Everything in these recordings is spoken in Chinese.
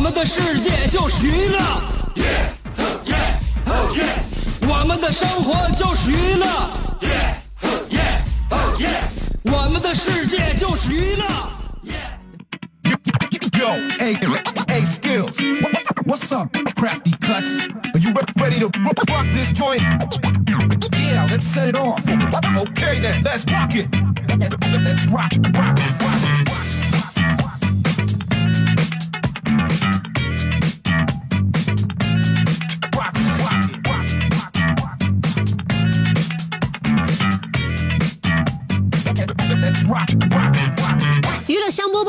我们的世界就是娱乐，我们的生活就是娱乐，我们的世界就是娱乐。Yo, hey, hey, skills. What's up, crafty cuts? Are you ready to ro- rock this joint? Yeah, let's set it off. Okay then, let's rock it. Let's rock, rock, rock,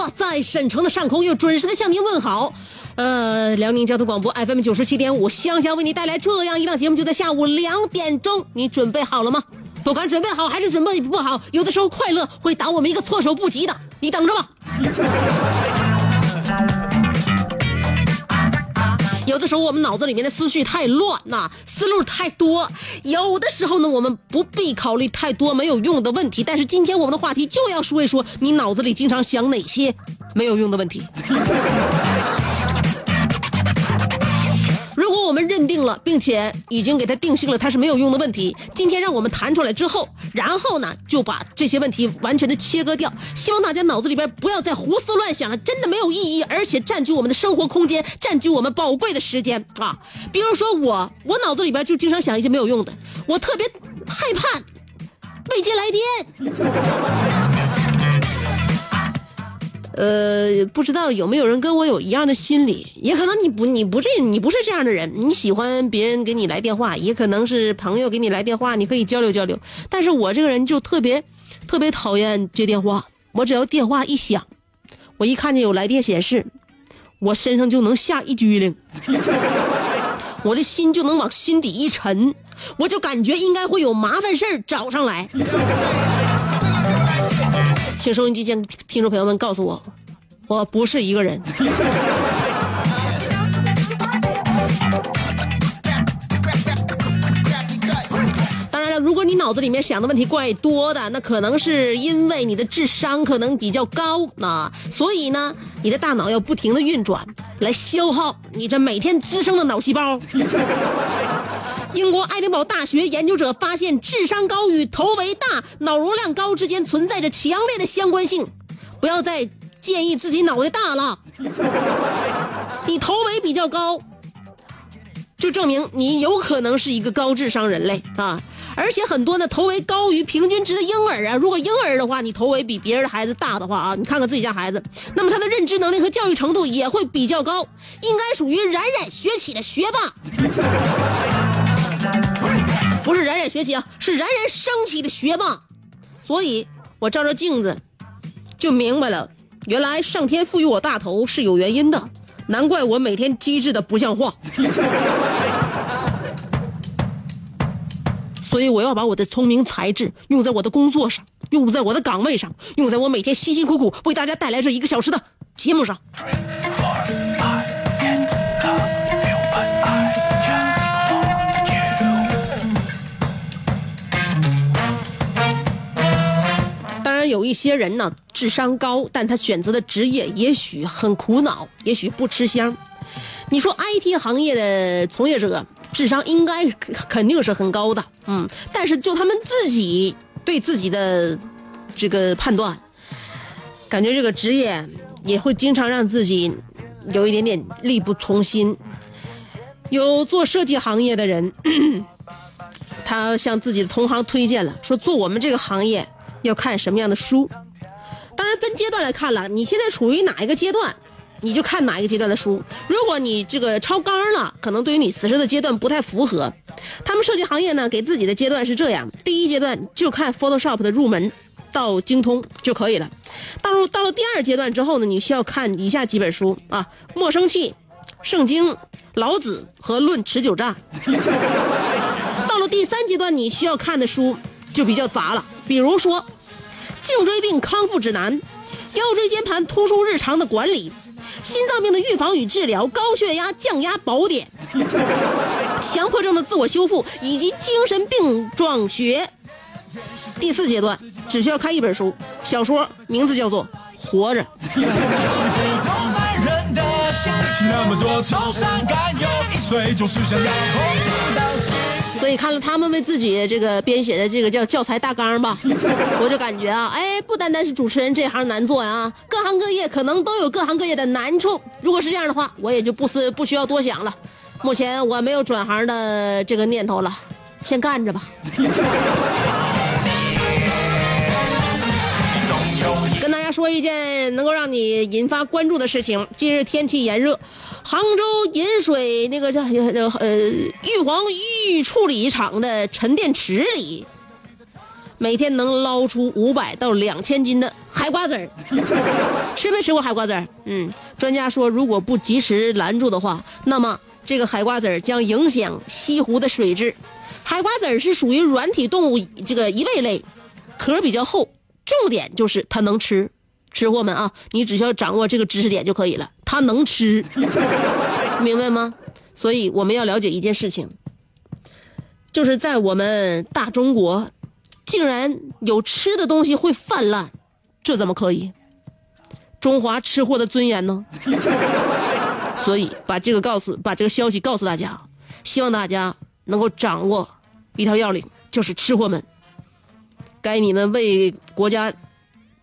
在沈城的上空又准时的向您问好。呃，辽宁交通广播 FM 九十七点五，香香为你带来这样一档节目，就在下午两点钟，你准备好了吗？不管准备好还是准备不好，有的时候快乐会打我们一个措手不及的，你等着吧。有的时候我们脑子里面的思绪太乱呐、思路太多。有的时候呢，我们不必考虑太多没有用的问题。但是今天我们的话题就要说一说，你脑子里经常想哪些没有用的问题。我们认定了，并且已经给它定性了它是没有用的问题，今天让我们谈出来之后，然后呢就把这些问题完全的切割掉。希望大家脑子里边不要再胡思乱想了，真的没有意义，而且占据我们的生活空间，占据我们宝贵的时间啊。比如说我，我脑子里边就经常想一些没有用的，我特别害怕未接来电。呃，不知道有没有人跟我有一样的心理，也可能你不，你不这，你不是这样的人，你喜欢别人给你来电话，也可能是朋友给你来电话，你可以交流交流。但是我这个人就特别，特别讨厌接电话，我只要电话一响，我一看见有来电显示，我身上就能下一激灵，我的心就能往心底一沉，我就感觉应该会有麻烦事儿找上来。请收音机前听众朋友们告诉我，我不是一个人。你脑子里面想的问题怪多的，那可能是因为你的智商可能比较高啊，所以呢，你的大脑要不停的运转，来消耗你这每天滋生的脑细胞。英国爱丁堡大学研究者发现，智商高与头围大、脑容量高之间存在着强烈的相关性。不要再建议自己脑袋大了，你头围比较高，就证明你有可能是一个高智商人类啊！而且很多呢，头围高于平均值的婴儿啊，如果婴儿的话，你头围比别人的孩子大的话啊，你看看自己家孩子，那么他的认知能力和教育程度也会比较高，应该属于冉冉学起的学霸。不是冉冉学起啊，是冉冉升起的学霸。所以我照照镜子，就明白了，原来上天赋予我大头是有原因的，难怪我每天机智的不像话。所以我要把我的聪明才智用在我的工作上，用在我的岗位上，用在我每天辛辛苦苦为大家带来这一个小时的节目上。当然，有一些人呢，智商高，但他选择的职业也许很苦恼，也许不吃香。你说 IT 行业的从业者智商应该肯定是很高的，嗯，但是就他们自己对自己的这个判断，感觉这个职业也会经常让自己有一点点力不从心。有做设计行业的人，他向自己的同行推荐了，说做我们这个行业要看什么样的书。当然分阶段来看了，你现在处于哪一个阶段，你就看哪一个阶段的书。如果你这个超纲了，可能对于你此时的阶段不太符合。他们设计行业呢，给自己的阶段是这样：第一阶段就看 Photoshop 的入门，到精通就可以了。到了到了第二阶段之后呢，你需要看以下几本书啊：《莫生气》《圣经》《老子》和《论持久战》。到了第三阶段，你需要看的书就比较杂了，比如说《颈椎病康复指南》《腰椎间盘突出日常的管理》《心脏病的预防与治疗》《高血压降压宝典》《强迫症的自我修复》以及《精神病状学》。第四阶段只需要看一本书，小说名字叫做《活着》。你看了他们为自己这个编写的这个叫教材大纲吧，我就感觉啊，哎，不单单是主持人这行难做啊，各行各业可能都有各行各业的难处。如果是这样的话，我也就不思不需要多想了。目前我没有转行的这个念头了，先干着吧。说一件能够让你引发关注的事情。近日天气炎热，杭州饮水那个叫呃玉皇玉处理厂的沉淀池里，每天能捞出五百到两千斤的海瓜子儿。吃没吃过海瓜子儿？嗯，专家说，如果不及时拦住的话，那么这个海瓜子儿将影响西湖的水质。海瓜子儿是属于软体动物这个一味类，壳比较厚。重点就是它能吃，吃货们啊，你只需要掌握这个知识点就可以了。他能吃，明白吗？所以我们要了解一件事情，就是在我们大中国，竟然有吃的东西会泛滥，这怎么可以？中华吃货的尊严呢？所以把这个告诉，把这个消息告诉大家，希望大家能够掌握一条要领，就是吃货们。该你们为国家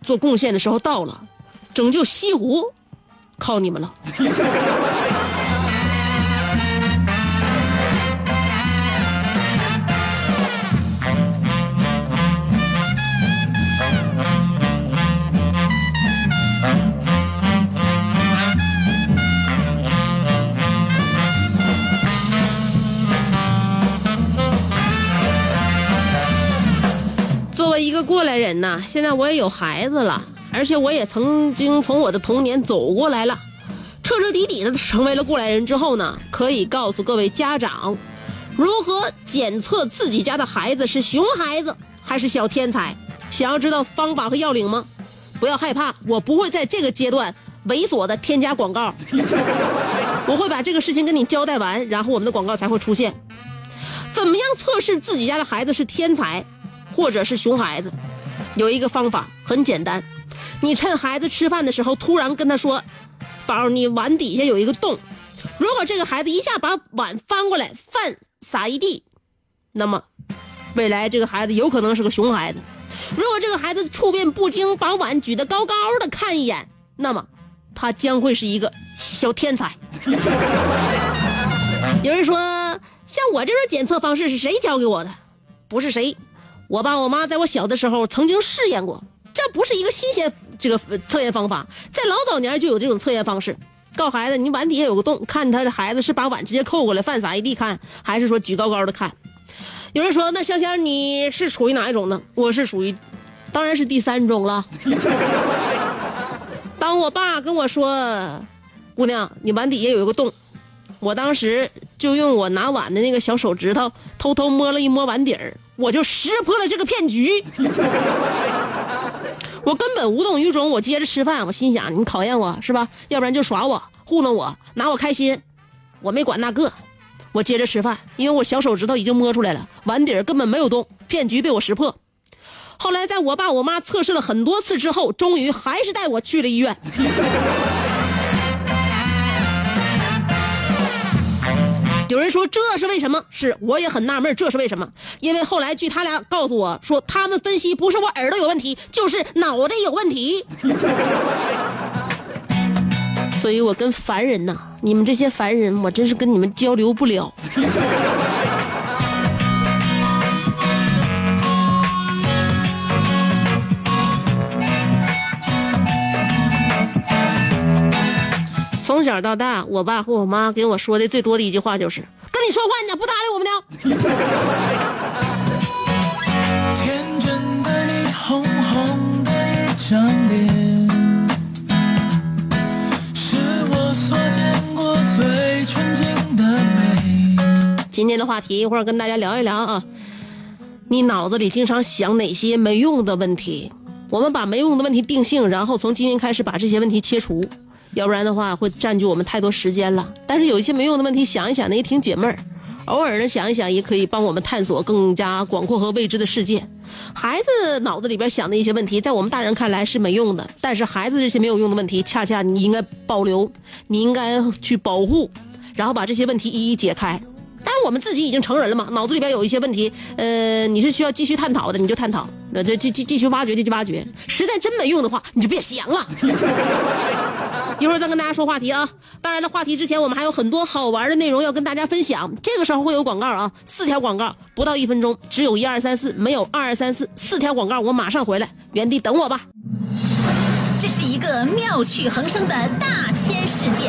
做贡献的时候到了，拯救西湖靠你们了。那，现在我也有孩子了，而且我也曾经从我的童年走过来了，彻彻底底的成为了过来人之后呢，可以告诉各位家长，如何检测自己家的孩子是熊孩子还是小天才。想要知道方法和要领吗？不要害怕，我不会在这个阶段猥琐的添加广告，我会把这个事情跟你交代完，然后我们的广告才会出现。怎么样测试自己家的孩子是天才？或者是熊孩子，有一个方法很简单，你趁孩子吃饭的时候，突然跟他说：“宝，你碗底下有一个洞。”如果这个孩子一下把碗翻过来，饭撒一地，那么未来这个孩子有可能是个熊孩子；如果这个孩子处变不惊，把碗举得高高的看一眼，那么他将会是一个小天才。有人说，像我这种检测方式是谁教给我的？不是谁。我爸我妈在我小的时候曾经试验过，这不是一个新鲜这个测验方法，在老早年就有这种测验方式。告孩子，你碗底下有个洞，看他的孩子是把碗直接扣过来，饭撒一地看，还是说举高高的看？有人说，那香香你是属于哪一种呢？我是属于，当然是第三种了。当我爸跟我说，姑娘，你碗底下有一个洞，我当时就用我拿碗的那个小手指头偷偷摸了一摸碗底儿。我就识破了这个骗局，我根本无动于衷。我接着吃饭，我心想你考验我是吧？要不然就耍我糊弄我，拿我开心。我没管那个，我接着吃饭，因为我小手指头已经摸出来了，碗底儿根本没有动，骗局被我识破。后来在我爸我妈测试了很多次之后，终于还是带我去了医院。有人说这是为什么？是我也很纳闷，这是为什么？因为后来据他俩告诉我说，他们分析不是我耳朵有问题，就是脑袋有问题。所以我跟凡人呐，你们这些凡人，我真是跟你们交流不了。从小到大，我爸和我妈给我说的最多的一句话就是：“跟你说话，你咋不搭理我们呢？” 天真的你，红红的一张脸。今天的话题一会儿跟大家聊一聊啊，你脑子里经常想哪些没用的问题？我们把没用的问题定性，然后从今天开始把这些问题切除，要不然的话会占据我们太多时间了。但是有一些没用的问题，想一想呢也挺解闷儿。偶尔呢想一想，也可以帮我们探索更加广阔和未知的世界。孩子脑子里边想的一些问题，在我们大人看来是没用的，但是孩子这些没有用的问题，恰恰你应该保留，你应该去保护，然后把这些问题一一解开。当然，我们自己已经成人了嘛，脑子里边有一些问题，呃，你是需要继续探讨的，你就探讨；那这继继继续挖掘就去挖掘。实在真没用的话，你就别想了。一会儿再跟大家说话题啊！当然了，话题之前我们还有很多好玩的内容要跟大家分享。这个时候会有广告啊，四条广告不到一分钟，只有一二三四，没有二二三四，四条广告我马上回来，原地等我吧。这是一个妙趣横生的大千世界。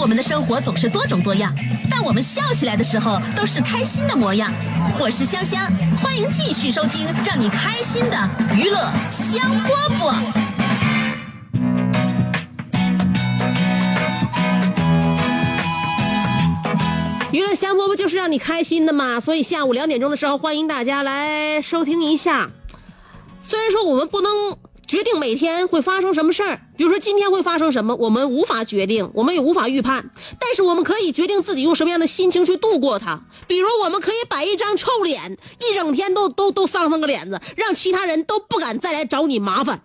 我们的生活总是多种多样，但我们笑起来的时候都是开心的模样。我是香香，欢迎继续收听让你开心的娱乐香饽饽。娱乐香饽饽就是让你开心的嘛，所以下午两点钟的时候，欢迎大家来收听一下。虽然说我们不能决定每天会发生什么事儿，比如说今天会发生什么，我们无法决定，我们也无法预判，但是我们可以决定自己用什么样的心情去度过它。比如我们可以摆一张臭脸，一整天都都都丧丧个脸子，让其他人都不敢再来找你麻烦。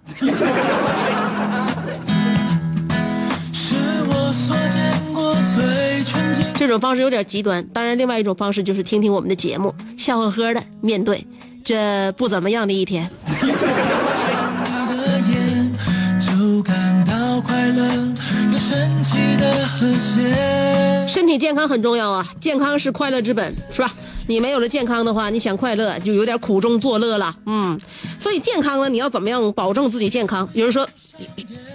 这种方式有点极端，当然，另外一种方式就是听听我们的节目，笑呵呵的面对这不怎么样的一天。到快乐，有神奇的和谐。身体健康很重要啊，健康是快乐之本，是吧？你没有了健康的话，你想快乐就有点苦中作乐了。嗯，所以健康呢，你要怎么样保证自己健康？有人说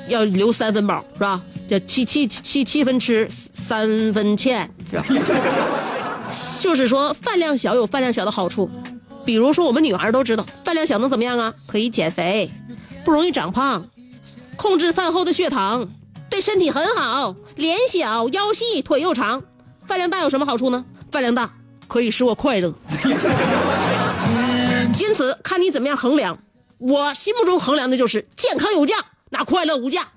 要留三分饱，是吧？这七七七七分吃，三分欠，是吧？就是说饭量小有饭量小的好处，比如说我们女孩都知道，饭量小能怎么样啊？可以减肥，不容易长胖，控制饭后的血糖，对身体很好，脸小腰细腿又长。饭量大有什么好处呢？饭量大可以使我快乐。因此，看你怎么样衡量。我心目中衡量的就是健康有价，那快乐无价。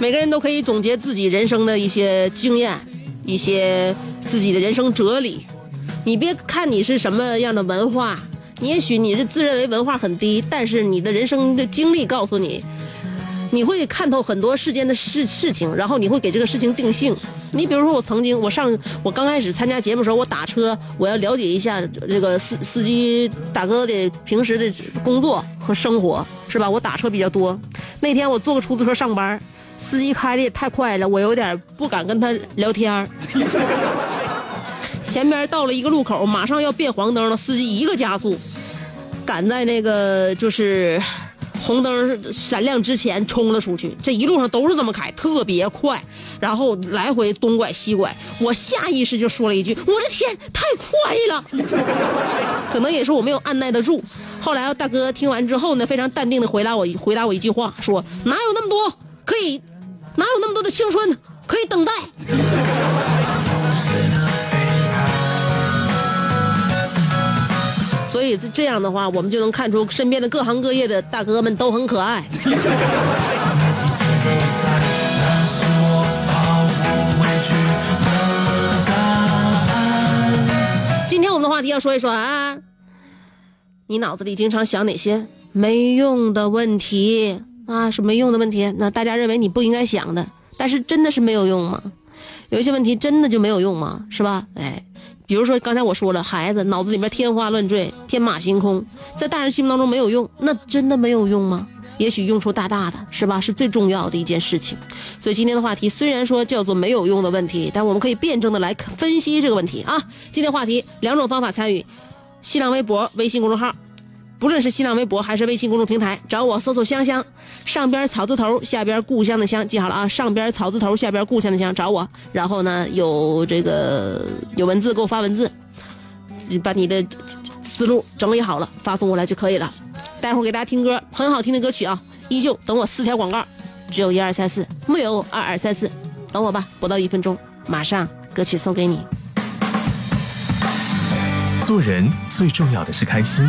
每个人都可以总结自己人生的一些经验，一些自己的人生哲理。你别看你是什么样的文化，你也许你是自认为文化很低，但是你的人生的经历告诉你，你会看透很多世间的事事情，然后你会给这个事情定性。你比如说，我曾经我上我刚开始参加节目的时候，我打车，我要了解一下这个司司机大哥的平时的工作和生活，是吧？我打车比较多。那天我坐个出租车上班，司机开的也太快了，我有点不敢跟他聊天前边到了一个路口，马上要变黄灯了，司机一个加速，赶在那个就是红灯闪亮之前冲了出去。这一路上都是这么开，特别快，然后来回东拐西拐。我下意识就说了一句：“我的天，太快了！”可能也是我没有按耐得住。后来大哥听完之后呢，非常淡定的回答我回答我一句话，说：“哪有那么多可以，哪有那么多的青春可以等待？”所以这样的话，我们就能看出身边的各行各业的大哥们都很可爱。今天我们的话题要说一说啊，你脑子里经常想哪些没用的问题啊？是没用的问题，那大家认为你不应该想的，但是真的是没有用吗？有一些问题真的就没有用吗？是吧？哎，比如说刚才我说了，孩子脑子里面天花乱坠、天马行空，在大人心目当中没有用，那真的没有用吗？也许用处大大的，是吧？是最重要的一件事情。所以今天的话题虽然说叫做没有用的问题，但我们可以辩证的来分析这个问题啊。今天话题两种方法参与，新浪微博、微信公众号。不论是新浪微博还是微信公众平台，找我搜索“香香”，上边草字头，下边故乡的乡，记好了啊！上边草字头，下边故乡的乡，找我。然后呢，有这个有文字给我发文字，把你的思路整理好了发送过来就可以了。待会儿给大家听歌，很好听的歌曲啊！依旧等我四条广告，只有一二三四，木有二二三四，等我吧，不到一分钟，马上歌曲送给你。做人最重要的是开心，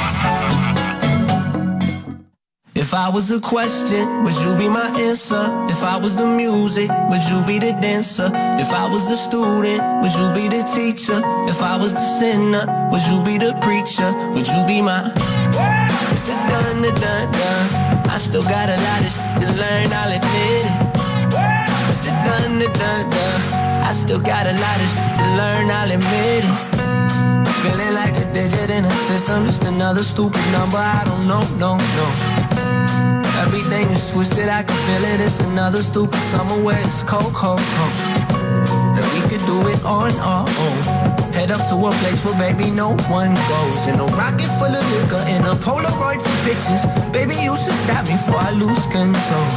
If I was a question, would you be my answer? If I was the music, would you be the dancer? If I was the student, would you be the teacher? If I was the sinner, would you be the preacher? Would you be my the dun dun dun. I still got a lot of to learn, I'll admit it. The dun dun dun. I still got a lot of to learn, I'll admit it. Feeling like a digit in a system, just another stupid number. I don't know, no, no. Everything is twisted, I can feel it. It's another stupid summer where it's cold, cold, cold. And we could do it on our own. Head up to a place where baby no one goes. In a rocket full of liquor, in a Polaroid for pictures. Baby, you should stop me before I lose control.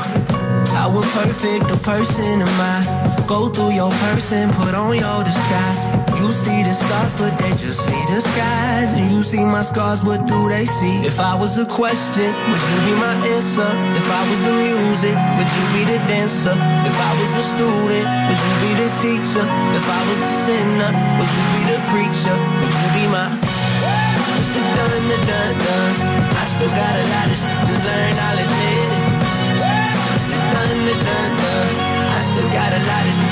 I How perfect a person am I? Go through your person, put on your disguise. You see the stars, but they just see the skies. And you see my scars, what do they see? If I was a question, would you be my answer? If I was the music, would you be the dancer? If I was the student, would you be the teacher? If I was the sinner, would you be the preacher? Would you be my the dun dun dun. I still got a lot of shit to learn, I'll admit it. The dun dun dun. I still got a lot of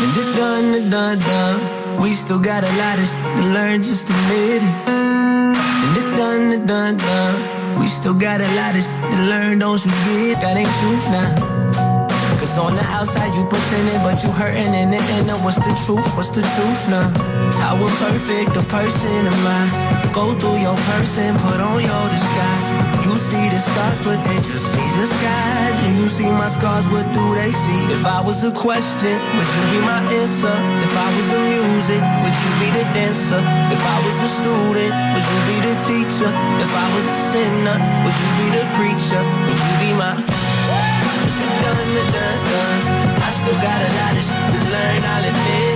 And the dun the dun dun. We still got a lot of to learn, just admit it. And the done, the done, dun. We still got a lot of to learn, don't you get that ain't true now. Cause on the outside you pretending, but you hurting in the inner. What's the truth? What's the truth now? How imperfect a person am I? Go through your person, put on your disguise. You see the stars, but they just see the skies. And you see my scars, what do they see? If I was a question, would you be my answer? If I was the music, would you be the dancer? If I was the student, would you be the teacher? If I was the sinner, would you be the preacher? Would you be my dun, dun, dun. I still got a lot to learn, I'll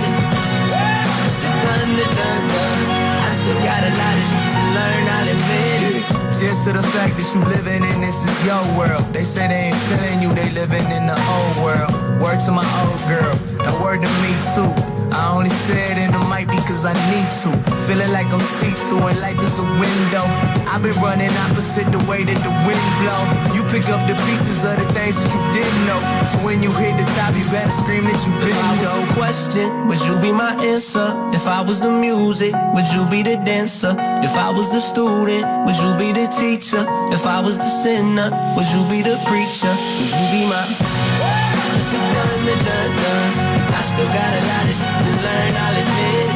that you living in this is your world. They say they ain't feeling you, they living in the old world. Word to my old girl, and word to me too. I only say it in the mic because I need to. Feeling like I'm see-through and life is a window. I've been running opposite the way that the wind blow. You pick up the pieces of the things that you didn't know. So when you hit the top, you better scream that you If been I was know. a question, would you be my answer? If I was the music, would you be the dancer? If I was the student, would you be the teacher? If I was the sinner, would you be the preacher? Would you be my dun, dun, dun, dun. I still got a lot of learn, I'll admit it.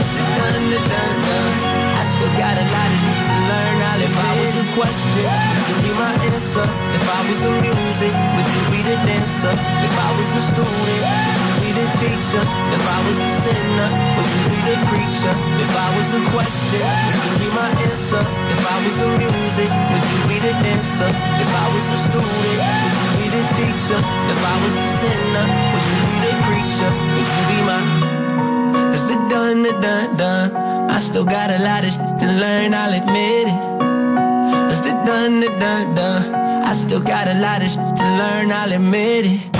It's the dun, dun, dun, dun. I still got a lot of to learn, I'll If I was a question, you be my answer? If I was the music, would you be the dancer? If I was the student, would you be the teacher? If I was the sinner, would you be the preacher? If I was the question, would you be my answer? If I was the music, would you be the dancer? If I was the student, would you be the teacher? If I was the sinner, dun, dun, dun. I still got a lot of shit to learn, I'll admit it. It's the done, done. I still got a lot of shit to learn, I'll admit it.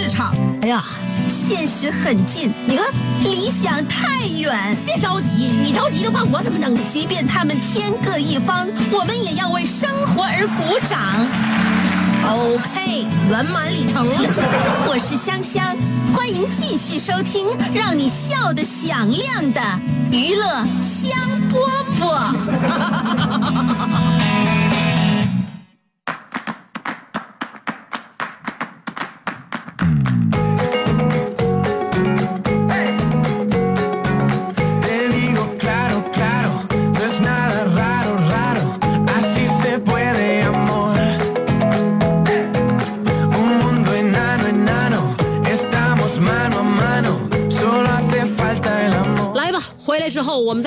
市场。哎呀，现实很近，你看理想太远。别着急，你着急的话，我怎么整？即便他们天各一方，我们也要为生活而鼓掌。OK，圆满礼成了。我是香香，欢迎继续收听让你笑得响亮的娱乐香饽饽。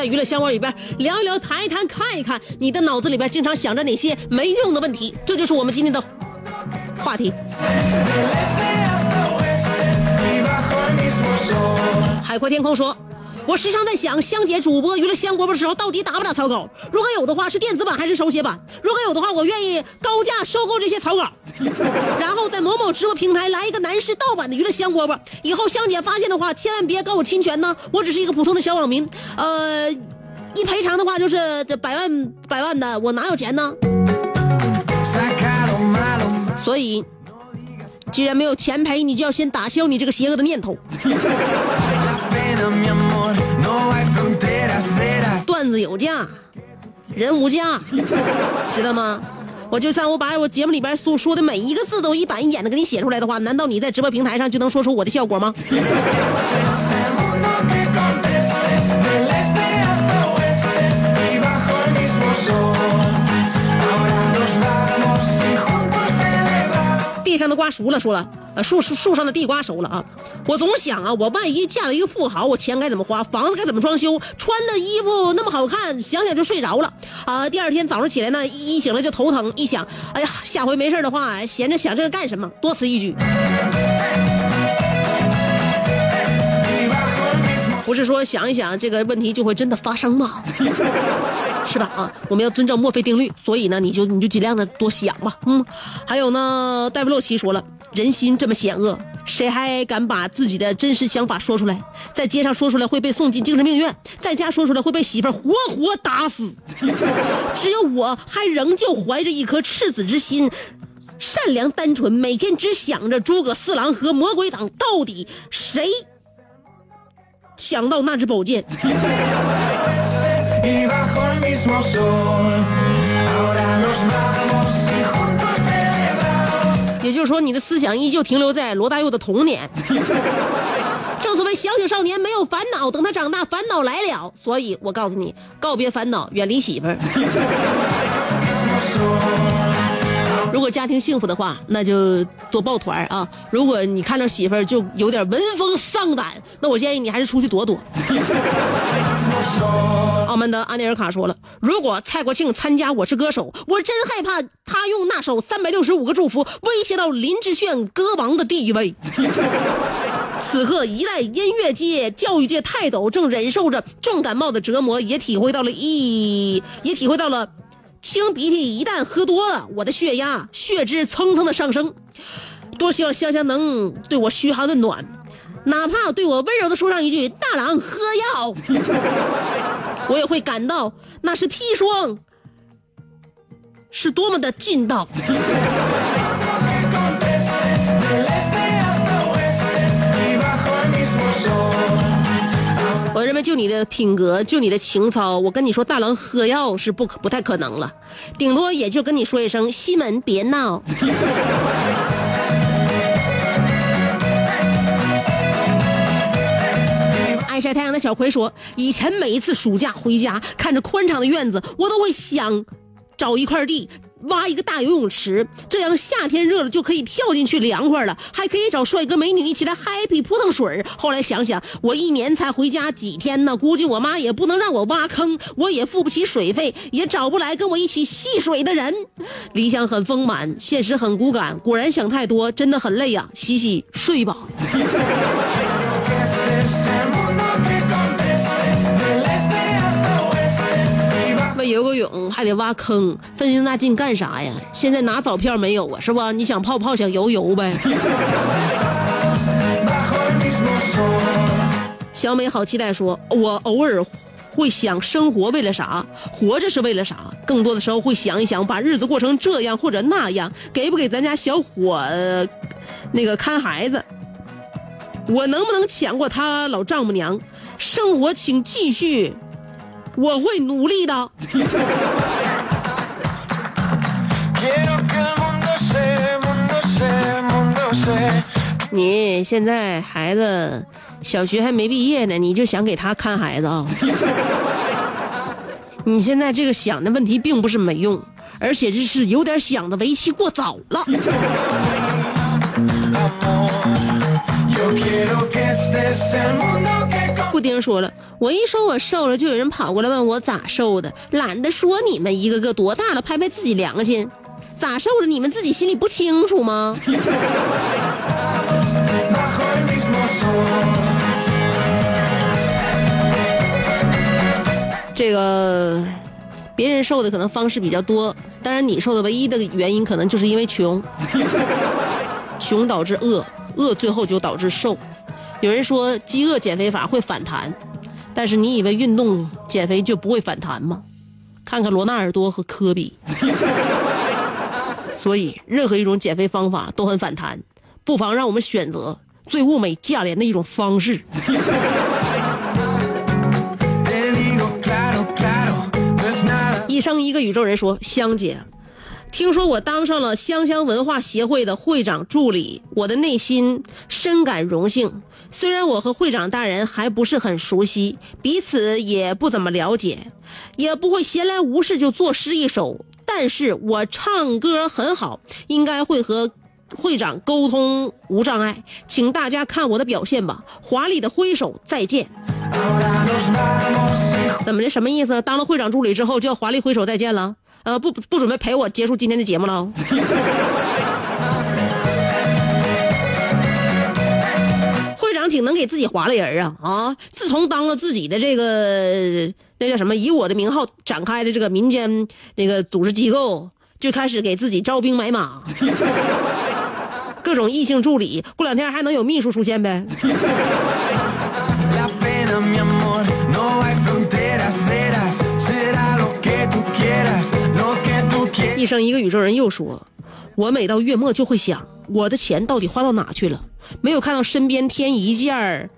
娱乐香锅里边聊一聊、谈一谈、看一看，你的脑子里边经常想着哪些没用的问题，这就是我们今天的话题。海阔天空说。我时常在想，香姐主播娱乐香饽饽的时候，到底打不打草稿？如果有的话，是电子版还是手写版？如果有的话，我愿意高价收购这些草稿，然后在某某直播平台来一个男士盗版的娱乐香饽饽。以后香姐发现的话，千万别告我侵权呢，我只是一个普通的小网民。呃，一赔偿的话就是这百万百万的，我哪有钱呢？所以，既然没有钱赔，你就要先打消你这个邪恶的念头。段子有价，人无价，知道吗？我就算我把我节目里边所说的每一个字都一板一眼的给你写出来的话，难道你在直播平台上就能说出我的效果吗？上的瓜熟了，说了，呃，树树树上的地瓜熟了啊！我总想啊，我万一嫁了一个富豪，我钱该怎么花，房子该怎么装修，穿的衣服那么好看，想想就睡着了啊！第二天早上起来呢，一一醒来就头疼，一想，哎呀，下回没事的话，闲着想这个干什么？多此一举。不是说想一想这个问题就会真的发生吗？是吧？啊，我们要遵照墨菲定律，所以呢，你就你就尽量的多想吧。嗯，还有呢，戴维洛奇说了，人心这么险恶，谁还敢把自己的真实想法说出来？在街上说出来会被送进精神病院，在家说出来会被媳妇活活打死。只有我还仍旧怀着一颗赤子之心。善良单纯，每天只想着诸葛四郎和魔鬼党到底谁抢到那支宝剑？Y bajo el mismo sol. Ahora nos vamos y juntos celebramos. 也就是说，你的思想依旧停留在罗大佑的童年。正所谓小小少年没有烦恼，等他长大烦恼来了。所以我告诉你，告别烦恼，远离媳妇儿。如果家庭幸福的话，那就多抱团啊；如果你看着媳妇儿就有点闻风丧胆，那我建议你还是出去躲躲。澳门的安内尔卡说了，如果蔡国庆参加《我是歌手》，我真害怕他用那首《三百六十五个祝福》威胁到林志炫歌王的地位。此刻，一代音乐界、教育界泰斗正忍受着重感冒的折磨，也体会到了一，也体会到了清鼻涕一旦喝多了，我的血压、血脂蹭蹭的上升。多希望香香能对我嘘寒问暖，哪怕对我温柔的说上一句“大郎喝药”，我也会感到那是砒霜是多么的劲道。我认为，就你的品格，就你的情操，我跟你说，大郎喝药是不可不太可能了，顶多也就跟你说一声，西门别闹。太阳的小葵说：“以前每一次暑假回家，看着宽敞的院子，我都会想找一块地，挖一个大游泳池，这样夏天热了就可以跳进去凉快了，还可以找帅哥美女一起来 happy 扑腾水后来想想，我一年才回家几天呢，估计我妈也不能让我挖坑，我也付不起水费，也找不来跟我一起戏水的人。理想很丰满，现实很骨感，果然想太多，真的很累呀、洗洗睡吧。”游个泳还得挖坑，费那大劲干啥呀？现在拿澡票没有啊？是吧？你想泡泡，想游游呗。小美好期待说，我偶尔会想，生活为了啥？活着是为了啥？更多的时候会想一想，把日子过成这样或者那样，给不给咱家小伙、那个看孩子？我能不能抢过他老丈母娘？生活请继续。我会努力的。你现在孩子小学还没毕业呢，你就想给他看孩子啊？你现在这个想的问题并不是没用，而且这是有点想的为期过早了。布丁说了，我一说我瘦了，就有人跑过来问我咋瘦的，懒得说你们一个个多大了，拍拍自己良心，咋瘦的你们自己心里不清楚吗？这个别人瘦的可能方式比较多，当然你瘦的唯一的原因可能就是因为穷，穷导致饿，饿最后就导致瘦。有人说饥饿减肥法会反弹，但是你以为运动减肥就不会反弹吗？看看罗纳尔多和科比。所以，任何一种减肥方法都很反弹，不妨让我们选择最物美价廉的一种方式。一生一个宇宙人说：“香姐，听说我当上了香香文化协会的会长助理，我的内心深感荣幸。虽然我和会长大人还不是很熟悉，彼此也不怎么了解，也不会闲来无事就作诗一首，但是我唱歌很好，应该会和会长沟通无障碍。请大家看我的表现吧！华丽的挥手再见。怎么的？什么意思？当了会长助理之后就要华丽挥手再见了？呃，不不准备陪我结束今天的节目了？挺能给自己划拉人啊啊！自从当了自己的这个那叫什么以我的名号展开的这个民间那个组织机构，就开始给自己招兵买马，各种异性助理，过两天还能有秘书出现呗？一生一个宇宙人又说：“我每到月末就会想，我的钱到底花到哪去了？没有看到身边添一件儿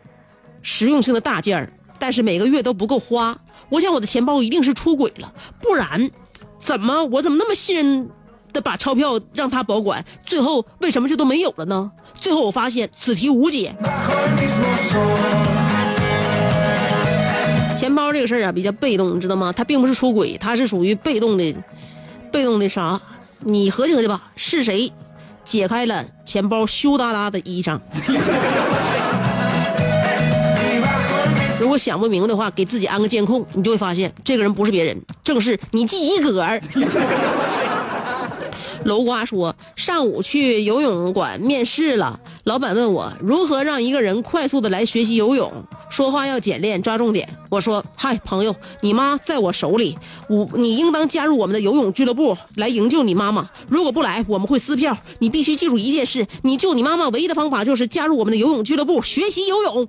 实用性的大件儿，但是每个月都不够花。我想我的钱包一定是出轨了，不然怎么我怎么那么信任的把钞票让他保管，最后为什么就都没有了呢？最后我发现此题无解。钱包这个事儿啊比较被动，你知道吗？它并不是出轨，它是属于被动的。”被动的啥？你合计合计吧，是谁解开了钱包羞答答的衣裳？如果想不明白的话，给自己安个监控，你就会发现这个人不是别人，正是你自己个儿。楼瓜说，上午去游泳馆面试了，老板问我如何让一个人快速的来学习游泳，说话要简练，抓重点。我说，嗨，朋友，你妈在我手里，我你应当加入我们的游泳俱乐部来营救你妈妈。如果不来，我们会撕票。你必须记住一件事，你救你妈妈唯一的方法就是加入我们的游泳俱乐部，学习游泳。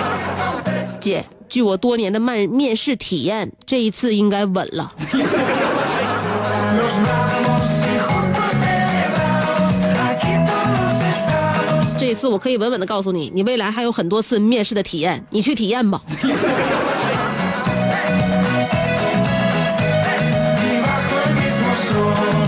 姐，据我多年的面面试体验，这一次应该稳了。这次我可以稳稳的告诉你，你未来还有很多次面试的体验，你去体验吧。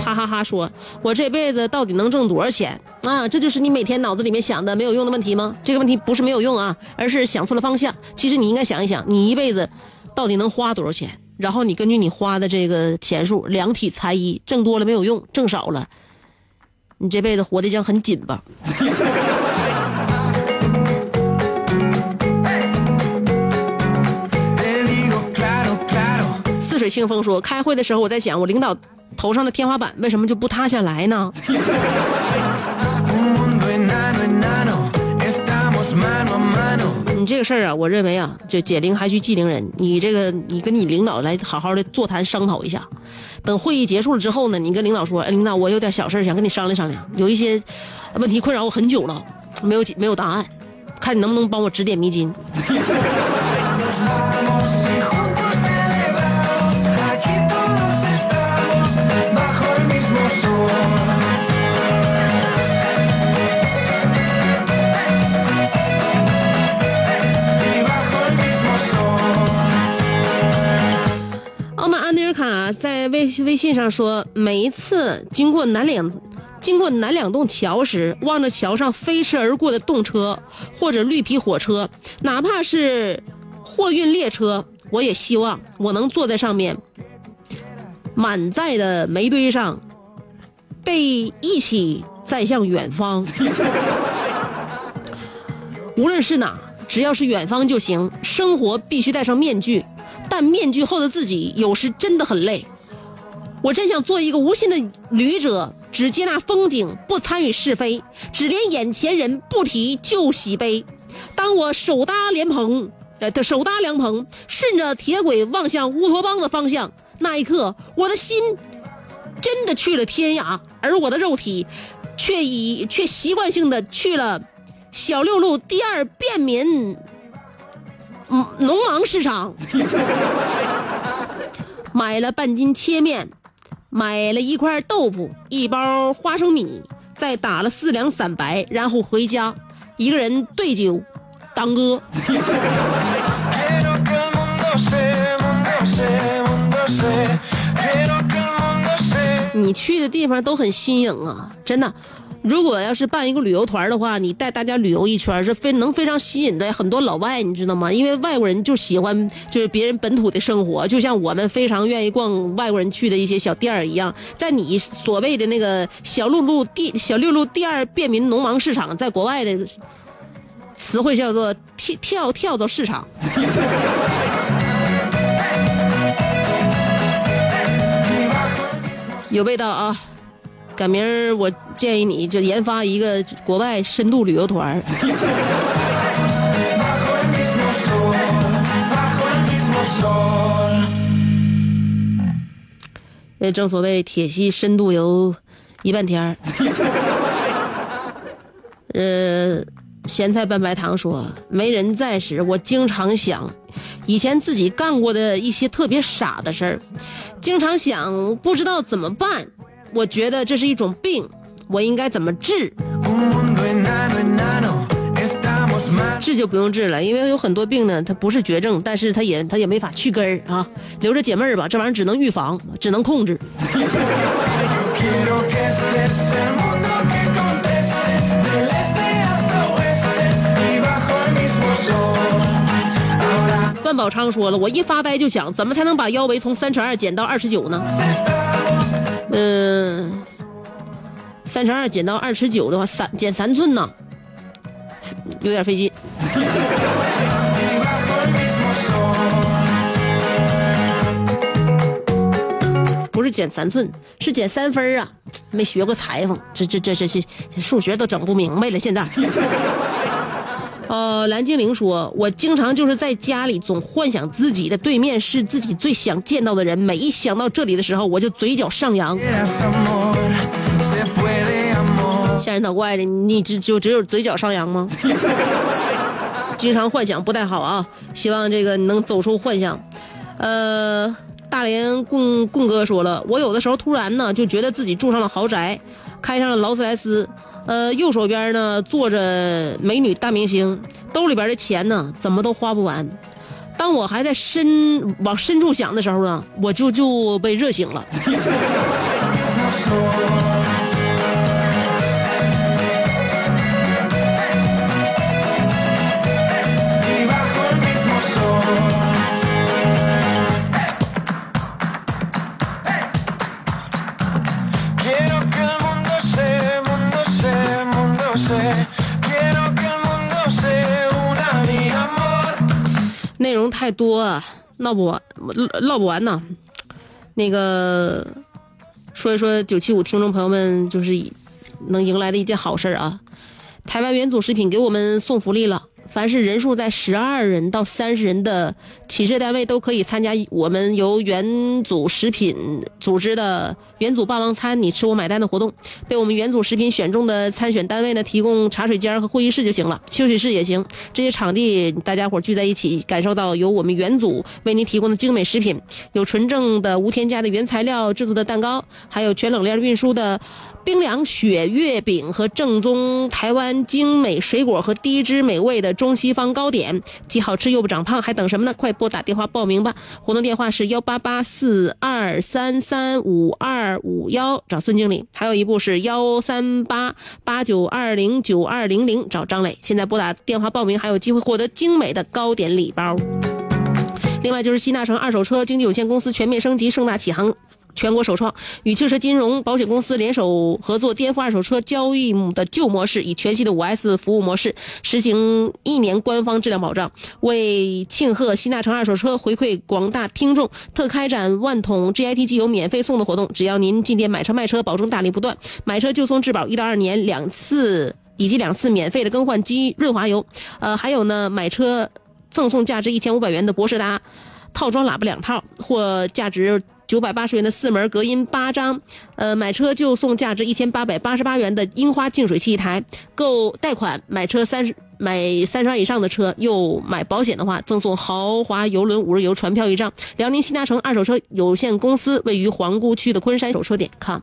哈哈哈说，我这辈子到底能挣多少钱啊？这就是你每天脑子里面想的没有用的问题吗？这个问题不是没有用啊，而是想错了方向。其实你应该想一想，你一辈子到底能花多少钱？然后你根据你花的这个钱数量体裁衣，挣多了没有用，挣少了，你这辈子活得将很紧吧。清风说，开会的时候我在想，我领导头上的天花板为什么就不塌下来呢.你这个事儿啊，我认为啊，就解铃还须系铃人。你这个，你跟你领导来好好的座谈商讨一下。等会议结束了之后呢，你跟领导说，哎，领导，我有点小事儿想跟你商量商量，有一些问题困扰我很久了，没有解没有答案，看你能不能帮我指点迷津。在微微信上说，每一次经过南两经过南两栋桥时，望着桥上飞驰而过的动车或者绿皮火车，哪怕是货运列车，我也希望我能坐在上面，满载的煤堆上，被一起载向远方。无论是哪，只要是远方就行。生活必须戴上面具，面具后的自己有时真的很累。我真想做一个无心的旅者，只接纳风景，不参与是非，只怜眼前人，不提旧喜悲。当我手搭莲蓬，呃，的手搭凉棚，顺着铁轨望向乌托邦的方向，那一刻，我的心真的去了天涯，而我的肉体却已却习惯性的去了小六路第二便民农忙市场，买了半斤切面，买了一块豆腐，一包花生米，再打了四两散白，然后回家，一个人对酒当歌。你去的地方都很新颖啊，真的。如果要是办一个旅游团的话，你带大家旅游一圈是非能非常吸引的很多老外，你知道吗？因为外国人就喜欢就是别人本土的生活，就像我们非常愿意逛外国人去的一些小店儿一样。在你所谓的那个小陆路第小六路第二便民农忙市场，在国外的词汇叫做跳跳跳蚤市场。有味道啊！小明儿我建议你就研发一个国外深度旅游团儿 Bajo el mismo sol, bajo el mismo sol. 呃，正所谓铁西深度游一半天儿。呃，咸菜拌白糖说，没人在时，我经常想以前自己干过的一些特别傻的事儿，经常想不知道怎么办。我觉得这是一种病，我应该怎么治？治就不用治了，因为有很多病呢，它不是绝症，但是它也它也没法去根儿啊，留着解闷儿吧，这玩意儿只能预防，只能控制。范宝昌说了，我一发呆就想，怎么才能把腰围从三尺二减到二十九呢？嗯，三十二减到二十九的话，三减三寸呢，有点费劲。不是减三寸，是减三分啊！没学过裁缝，这这这这这这数学都整不明白了。现在，呃，蓝精灵说，我经常就是在家里总幻想自己的对面是自己最想见到的人，每一想到这里的时候，我就嘴角上扬，吓人捣怪的。你只就只有嘴角上扬吗？经常幻想不太好啊，希望这个能走出幻想。呃，大连棍棍哥说了，我有的时候突然呢，就觉得自己住上了豪宅，开上了劳斯莱斯，呃，右手边呢坐着美女大明星，兜里边的钱呢怎么都花不完。当我还在深往深处想的时候呢，我就就被热醒了。多啊，唠不完，唠不完呢。那个说一说九七五听众朋友们，就是能迎来的一件好事啊！台湾元祖食品给我们送福利了，凡是人数在十二人到三十人的企事业单位都可以参加我们由元祖食品组织的元祖霸王餐你吃我买单的活动。被我们元祖食品选中的参选单位呢，提供茶水间和会议室就行了，休息室也行。这些场地大家伙聚在一起，感受到由我们元祖为您提供的精美食品，有纯正的无添加的原材料制作的蛋糕，还有全冷链运输的冰凉雪月饼和正宗台湾精美水果和低脂美味的中西方糕点，既好吃又不长胖，还等什么呢？快拨打电话报名吧！活动电话是幺八八四二三三五二五幺，找孙经理；还有一部是幺三八八九二零九二零零，找张磊。现在拨打电话报名，还有机会获得精美的糕点礼包。另外就是西纳城二手车经纪有限公司全面升级，盛大启航。全国首创与汽车金融保险公司联手合作，颠覆二手车交易的旧模式，以全新的五 S 服务模式实行一年官方质量保障。为庆贺西纳城二手车回馈广大听众，特开展万桶 GIT 机油免费送的活动。只要您进店买车卖车，保证大力不断，买车就送质保一到二年两次，以及两次免费的更换机润滑油。呃，还有呢，买车赠送价值一千五百元的博士达套装喇叭两套，或价值。九百八十元的四门隔音八张，呃，买车就送价值一千八百八十八元的樱花净水器一台。购贷款买车三十买三十万以上的车，又买保险的话，赠送豪华游轮五日游船票一张。辽宁新大城二手车有限公司位于皇姑区的昆山手车点 com。